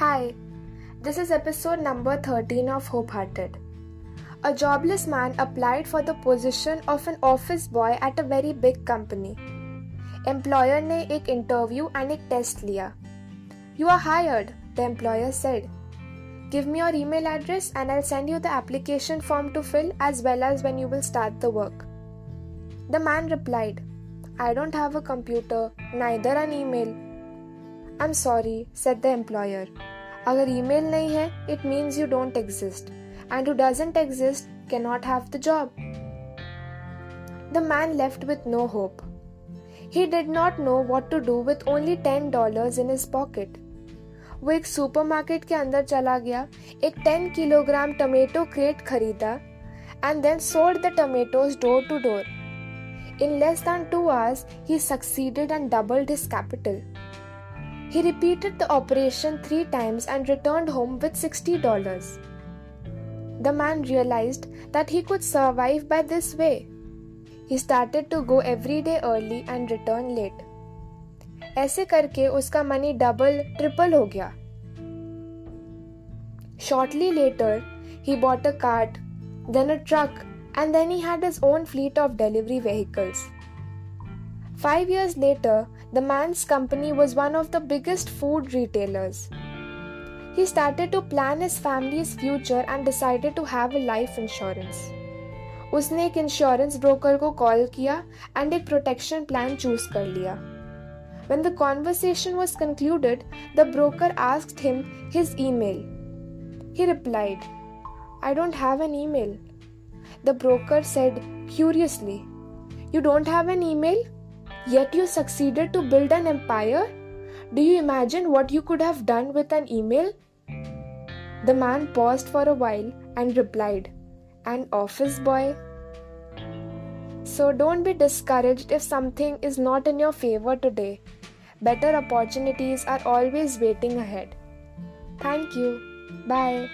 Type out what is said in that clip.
Hi, this is episode number 13 of Hope Hearted. A jobless man applied for the position of an office boy at a very big company. Employer ने एक interview and एक test लिया. You are hired, the employer said. Give me your email address and I'll send you the application form to fill as well as when you will start the work. The man replied, I don't have a computer, neither an email. I'm sorry, said the employer. अगर email नहीं है it means you don't exist and you doesn't exist can not have the job the man left with no hope he did not know what to do with only ten dollar in is pocket वो एक super market के अंदर चला गया, एक ten kilogram tomato crate खरीदा and then sold the tomatoes door to door in less than two hours he succeeded and doubled his capital He repeated the operation three times and returned home with $60. The man realized that he could survive by this way. He started to go every day early and return late. ऐसे करके उसका money double triple हो गया Shortly later, he bought a cart, then a truck, and then he had his own fleet of delivery vehicles. Five years later, the man's company was one of the biggest food retailers. He started to plan his family's future and decided to have a life insurance. उसने एक insurance broker को call किया and एक protection plan choose कर लिया When the conversation was concluded, the broker asked him his email. He replied, I don't have an email. The broker said curiously, You don't have an email? Yet you succeeded to build an empire? Do you imagine what you could have done with an email? The man paused for a while and replied, An office boy? So don't be discouraged if something is not in your favor today. Better opportunities are always waiting ahead. Thank you. Bye.